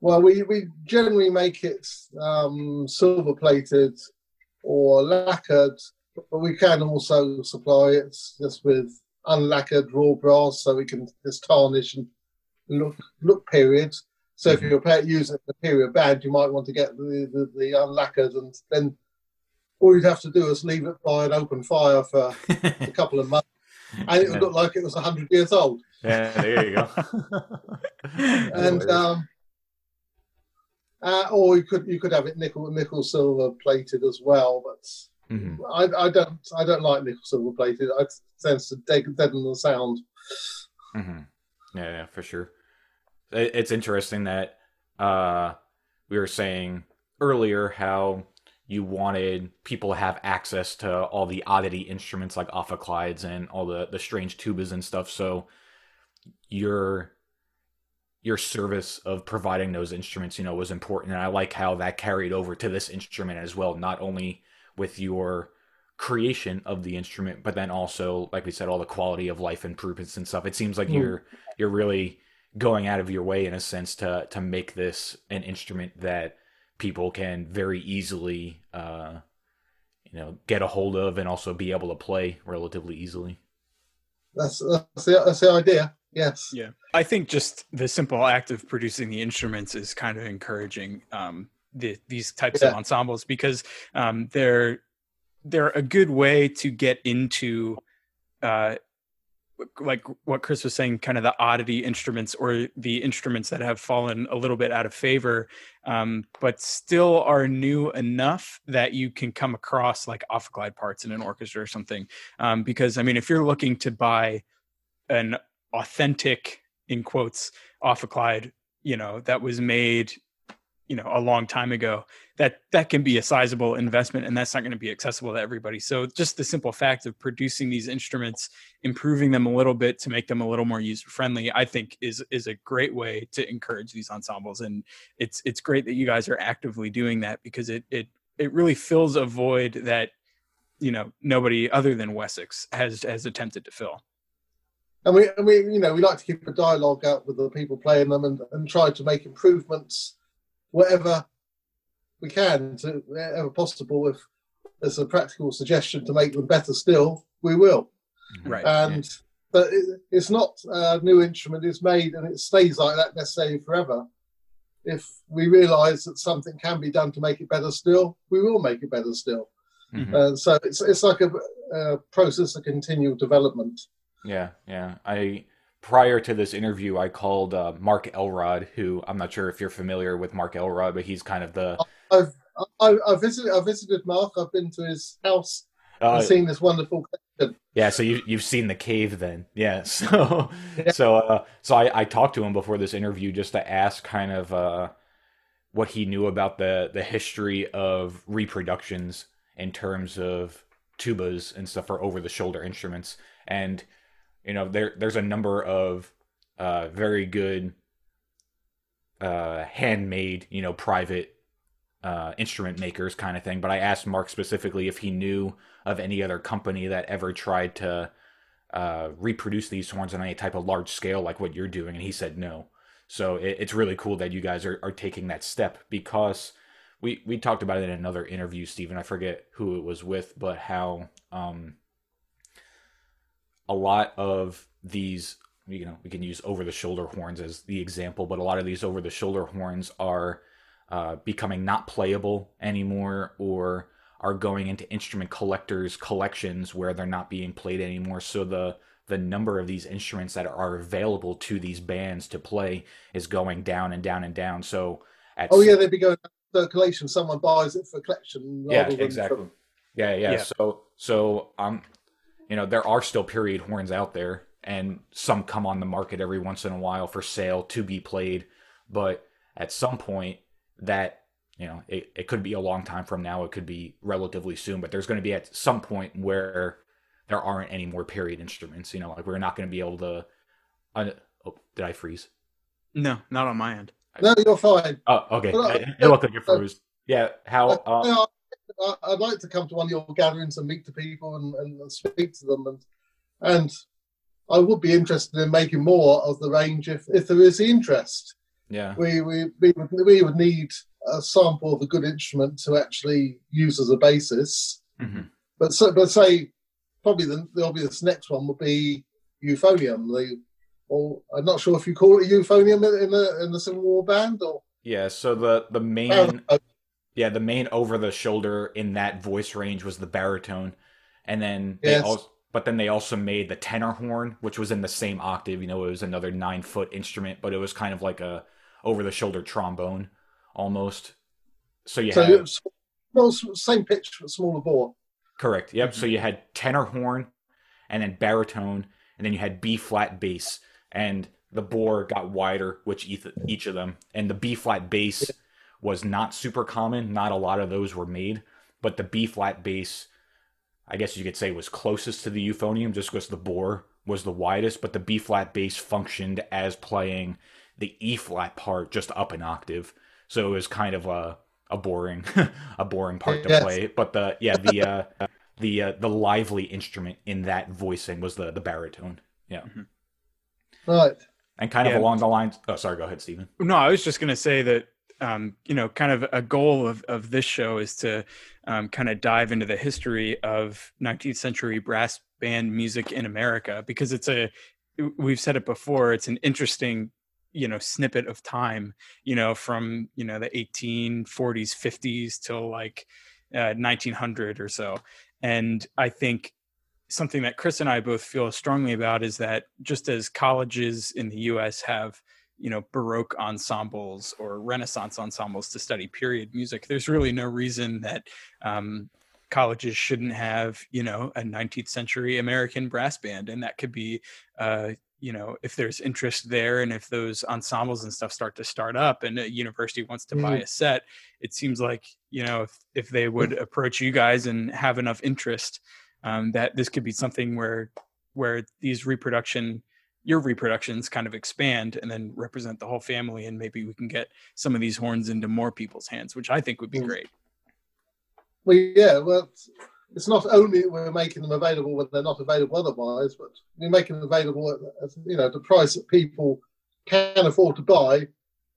Well, we, we generally make it um, silver plated or lacquered, but we can also supply it just with unlacquered raw brass so we can just tarnish and look look period. So if Mhm. you're using the period band, you might want to get the, the, the unlacquered, and then all you'd have to do is leave it by an open fire for a couple of months, and it would look like it was 100 years old. Yeah, there you go. and um, uh, or you could you could have it nickel nickel silver plated as well, but Mhm. I, I don't I don't like nickel silver plated. I sense to dead, deaden the sound. hmm Yeah, yeah, for sure. It, it's interesting that uh, we were saying earlier how you wanted people to have access to all the oddity instruments like ophicleides and all the the strange tubas and stuff. So your your service of providing those instruments, you know, was important, and I like how that carried over to this instrument as well. Not only with your creation of the instrument, but then also, like we said, all the quality of life improvements and stuff. It seems like mm. you're you're really going out of your way in a sense to to make this an instrument that people can very easily uh, you know get a hold of and also be able to play relatively easily. That's that's the, that's the idea. Yes. Yeah. I think just the simple act of producing the instruments is kind of encouraging um, the, these types yeah. of ensembles because um, they're they're a good way to get into uh, like what Chris was saying, kind of the oddity instruments or the instruments that have fallen a little bit out of favor, um, but still are new enough that you can come across like ophicleide parts in an orchestra or something. Um, because I mean, if you're looking to buy an authentic, in quotes, ophicleide, you know, that was made you know a long time ago that that can be a sizable investment and that's not going to be accessible to everybody. So just the simple fact of producing these instruments improving them a little bit to make them a little more user friendly i think is is a great way to encourage these ensembles. And it's it's great that you guys are actively doing that because it it it really fills a void that you know nobody other than wessex has has attempted to fill. And we, and we you know we like to keep a dialogue out with the people playing them and, and try to make improvements whatever we can to wherever possible. If there's a practical suggestion to make them better still, we will. Right. And yeah. but it, it's not a new instrument. It's made and it stays like that necessarily forever. If we realise that something can be done to make it better still, we will make it better still. Mm-hmm. Uh, so it's it's like a, a process of continual development. Yeah, yeah. I prior to this interview, I called uh, Mark Elrod, who I'm not sure if you're familiar with Mark Elrod, but he's kind of the. I've I, have visited I visited Mark. I've been to his house uh, and seen this wonderful collection. Yeah, so you you've seen the cave then, yeah. So yeah. so uh, so I, I talked to him before this interview just to ask kind of uh, what he knew about the the history of reproductions in terms of tubas and stuff for over the shoulder instruments and you know there there's a number of uh, very good uh, handmade you know private uh, instrument makers kind of thing but i asked mark specifically if he knew of any other company that ever tried to uh, reproduce these horns on any type of large scale like what you're doing and he said no. So it, it's really cool that you guys are, are taking that step because we we talked about it in another interview stephen i forget who it was with but how um, a lot of these you know we can use over the shoulder horns as the example but a lot of these over the shoulder horns are uh, becoming not playable anymore or are going into instrument collectors collections where they're not being played anymore. So the the number of these instruments that are available to these bands to play is going down and down and down. So oh yeah they'd be going circulation. Someone buys it for collection yeah exactly for... yeah, yeah, yeah. So so um you know there are still period horns out there and some come on the market every once in a while for sale to be played. But at some point that you know it, it could be a long time from now. It could be relatively soon but there's going to be at some point where there aren't any more period instruments you know like we're not going to be able to uh, oh did i freeze? No not on my end. No you're fine. Oh okay. It, it looked like you froze. Yeah how uh, I'd like to come to one of your gatherings and meet the people and, and speak to them, and and I would be interested in making more of the range if, if there is interest. Yeah, we we we would, we would need a sample of a good instrument to actually use as a basis. Mm-hmm. But so, but say probably the, the obvious next one would be euphonium. The or I'm not sure if you call it euphonium in the in the Civil War band or yeah. So the the main yeah, the main over the shoulder in that voice range was the baritone, and then yes. they also, but then they also made the tenor horn, which was in the same octave. You know, it was another nine foot instrument, but it was kind of like a over the shoulder trombone almost. So you so had well, same pitch, but smaller bore. Correct. Yep. Mm-hmm. So you had tenor horn, and then baritone, and then you had B flat bass, and the bore got wider, which each of them, and the B flat bass was not super common. Not a lot of those were made, but the B flat bass, I guess you could say, was closest to the euphonium just because the bore was the widest, but the B flat bass functioned as playing the E flat part just up an octave. So it was kind of a a boring a boring part to yes. play. But the yeah the uh, the uh, the lively instrument in that voicing was the the baritone. Yeah. Mm-hmm. Right. And kind of Yeah. along the lines. Oh, sorry. Go ahead, Stephen. No, I was just going to say that um, you know, kind of a goal of of this show is to um, kind of dive into the history of 19th century brass band music in America because it's a we've said it before, it's an interesting you know snippet of time you know from you know the 1840s 50s till like uh, 1900 or so. And i think something that chris and i both feel strongly about is that just as colleges in the us have you know baroque ensembles or renaissance ensembles to study period music there's really no reason that um, colleges shouldn't have you know a 19th century american brass band and that could be uh, you know if there's interest there and if those ensembles and stuff start to start up and a university wants to buy Mhm. a set it seems like you know if, if they would approach you guys and have enough interest um, that this could be something where where these reproduction your reproductions kind of expand and then represent the whole family and maybe we can get some of these horns into more people's hands which i think would be Mm. great Well, yeah, well, it's- not only we're making them available when they're not available otherwise, but we're making them available at, at you know the price that people can afford to buy.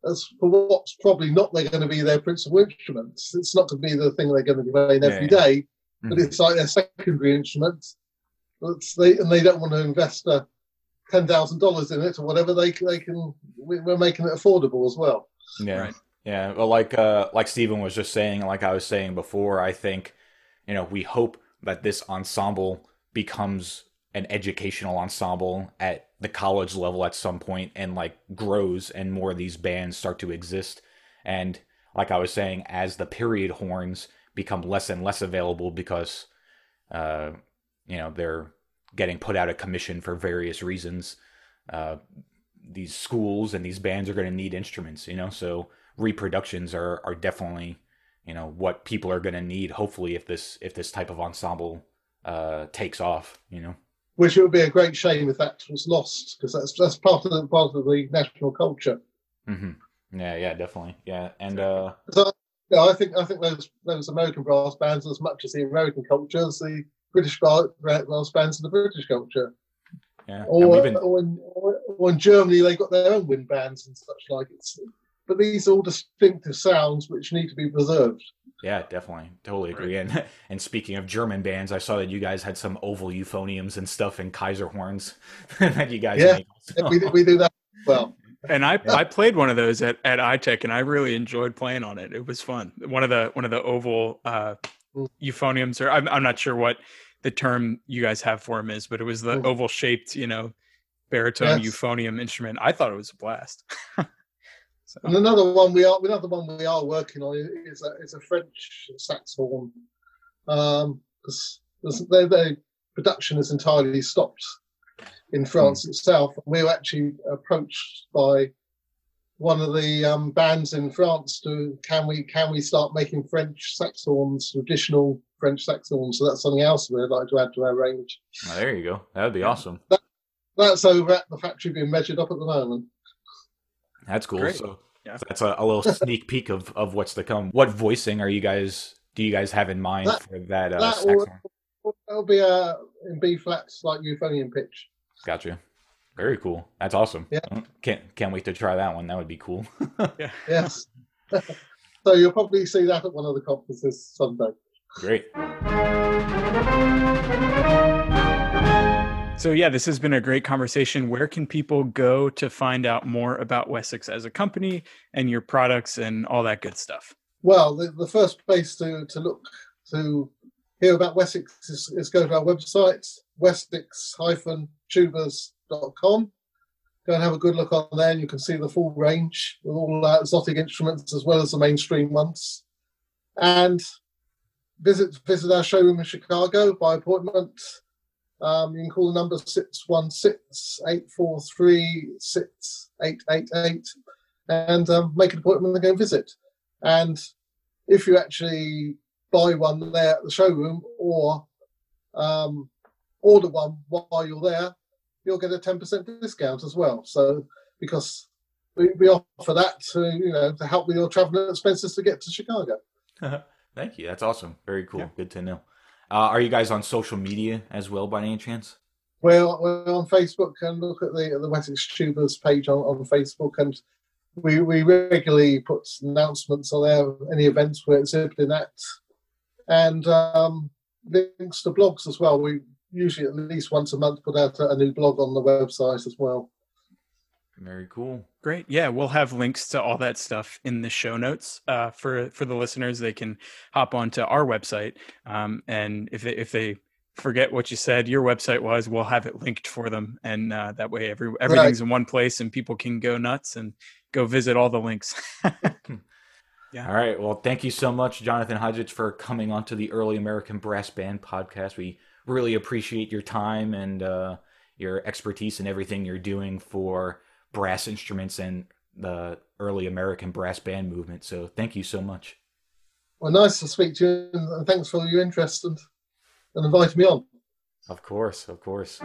As for what's probably not they're going to be their principal instruments, it's not going to be the thing they're going to be playing every Yeah. day, but Mhm. it's like their secondary instrument. They and they don't want to invest uh, ten thousand dollars in it or whatever. They they can. we- We're making it affordable as well. Yeah. Right. Yeah. Well, like uh, like Stephen was just saying, like I was saying before, I think, you know, we hope that this ensemble becomes an educational ensemble at the college level at some point and like grows and more of these bands start to exist. And like I was saying, as the period horns become less and less available because uh, you know, they're getting put out of commission for various reasons. Uh, these schools and these bands are going to need instruments, you know, so reproductions are are definitely, you know, what people are going to need. Hopefully, if this if this type of ensemble uh, takes off, you know. Which it would be a great shame if that was lost because that's that's part of the part of the national culture. hmm Yeah, yeah, definitely, yeah, and uh, So yeah, I think I think those those American brass bands as much as the American culture as the British brass brass bands and the British culture. yeah, Or, we've been, or, in, or in Germany they got their own wind bands and such like. It's but these are all distinctive sounds which need to be preserved. yeah, definitely, totally agree. And and speaking of German bands, I saw that you guys had some oval euphoniums and stuff and Kaiser horns that you guys Yeah. make. Yeah, we, we do that well. and I, Yeah. I played one of those at, at ITEC and I really enjoyed playing on it. It was fun. One of the one of the oval uh. Euphoniums, or I'm I'm not sure what the term you guys have for them is, but it was the Mm. oval shaped, you know, baritone Yes. euphonium instrument. I thought it was a blast. so, And another one we are another one we are working on is a is a French saxhorn. Um, because their, their production is entirely stopped in France itself. We were actually approached by one of the um, bands in France to can we can we start making French saxhorns, traditional French saxhorns? So that's something else we'd like to add to our range. Oh, there you go. That would be awesome. That's over at the factory being measured up at the moment. That's cool. Great. So Yeah. that's a, a little sneak peek of, of what's to come. What voicing are you guys? Do you guys have in mind That- for that? Uh, that will- saxhorn? It'll be uh, in B flats like euphonium pitch. Gotcha. Very cool. That's awesome. Yeah. Mm, Can't can't wait to try that one. That would be cool. Yes. so you'll probably see that at one of the conferences someday. Great. so yeah, this has been a great conversation. Where can people go to find out more about Wessex as a company and your products and all that good stuff? Well, the, the first place to, to look to hear about Wessex is, is go to our website, wessex-tubas.com. Go and have a good look on there, and you can see the full range with all our exotic instruments as well as the mainstream ones. And visit visit our showroom in Chicago by appointment. Um, you can call the number 616-843-6888 and um, make an appointment and go visit. And if you actually buy one there at the showroom or um, order one while you're there, you'll get a 10% discount as well. So, because we, we offer that to, you know, to help with your travel expenses to get to Chicago. Thank you. That's awesome. Very cool. Yeah. Good to know. Uh, are you guys on social media as well, by any chance? Well, we're on Facebook and look at the the Wessex Tubas page on, on Facebook, and we we regularly put announcements on there, any events we're exhibiting at, and um, links to blogs as well. We usually at least once a month put out a, a new blog on the website as well. Very cool. Great. Yeah, we'll have links to all that stuff in the show notes uh, for for the listeners. They can hop onto our website, um, and if they if they forget what you said your website was, we'll have it linked for them, and uh, that way every everything's right. in one place, and people can go nuts and go visit all the links. yeah. All right. Well, thank you so much, Jonathan Hodgetts, for coming onto the Early American Brass Band podcast. We really appreciate your time and uh, your expertise and everything you're doing for brass instruments and the early American brass band movement. So thank you so much. Well, nice to speak to you, and thanks for your interest and, and inviting me on. Of course, of course.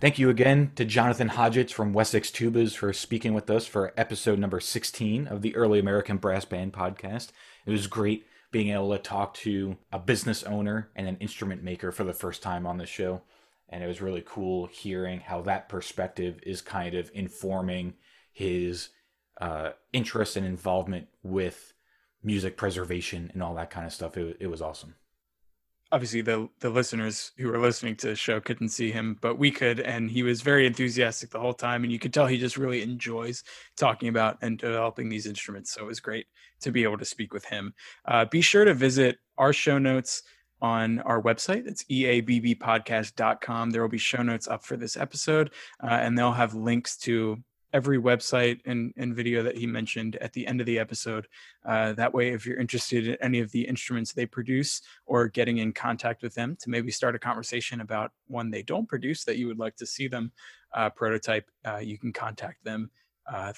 Thank you again to Jonathan Hodgetts from Wessex Tubas for speaking with us for episode number 16 of the Early American Brass Band podcast. It was great being able to talk to a business owner and an instrument maker for the first time on the show and it was really cool hearing how that perspective is kind of informing his uh, interest and involvement with music preservation and all that kind of stuff. It, it was awesome. Obviously, the the listeners who were listening to the show couldn't see him, but we could, and he was very enthusiastic the whole time, and you could tell he just really enjoys talking about and developing these instruments. So it was great to be able to speak with him. Uh, be sure to visit our show notes on our website. It's eabbpodcast.com. There will be show notes up for this episode, uh, and they'll have links to every website and, and video that he mentioned at the end of the episode. Uh, that way, if you're interested in any of the instruments they produce or getting in contact with them to maybe start a conversation about one they don't produce that you would like to see them uh, prototype, uh, you can contact them uh,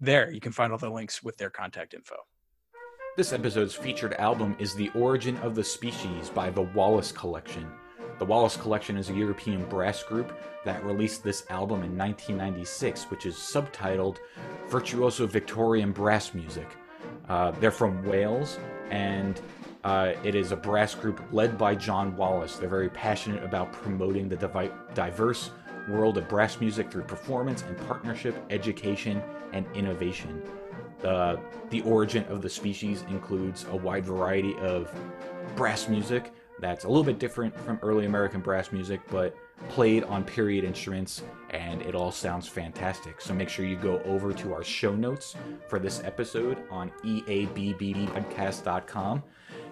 there. You can find all the links with their contact info. This episode's featured album is The Origin of the Species by the Wallace Collection. The Wallace Collection is a European brass group that released this album in 1996, which is subtitled Virtuoso Victorian Brass Music. Uh, they're from Wales, and uh, it is a brass group led by John Wallace. They're very passionate about promoting the divi- diverse world of brass music through performance and partnership, education, and innovation. The, the origin of the species includes a wide variety of brass music that's a little bit different from early American brass music, but played on period instruments, and it all sounds fantastic. So make sure you go over to our show notes for this episode on eabbpodcast.com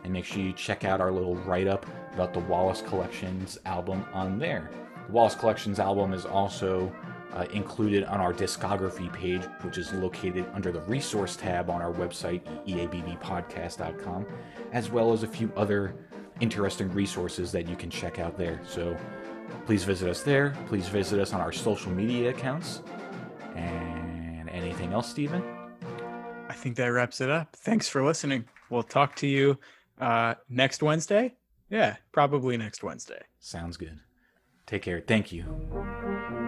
and make sure you check out our little write up about the Wallace Collections album on there. The Wallace Collections album is also uh, included on our discography page, which is located under the resource tab on our website, eabbpodcast.com, as well as a few other interesting resources that you can check out there. So please visit us there. Please visit us on our social media accounts. And anything else, Stephen? I think that wraps it up. Thanks for listening. We'll talk to you uh, next Wednesday. Yeah, probably next Wednesday. Sounds good. Take care. Thank you.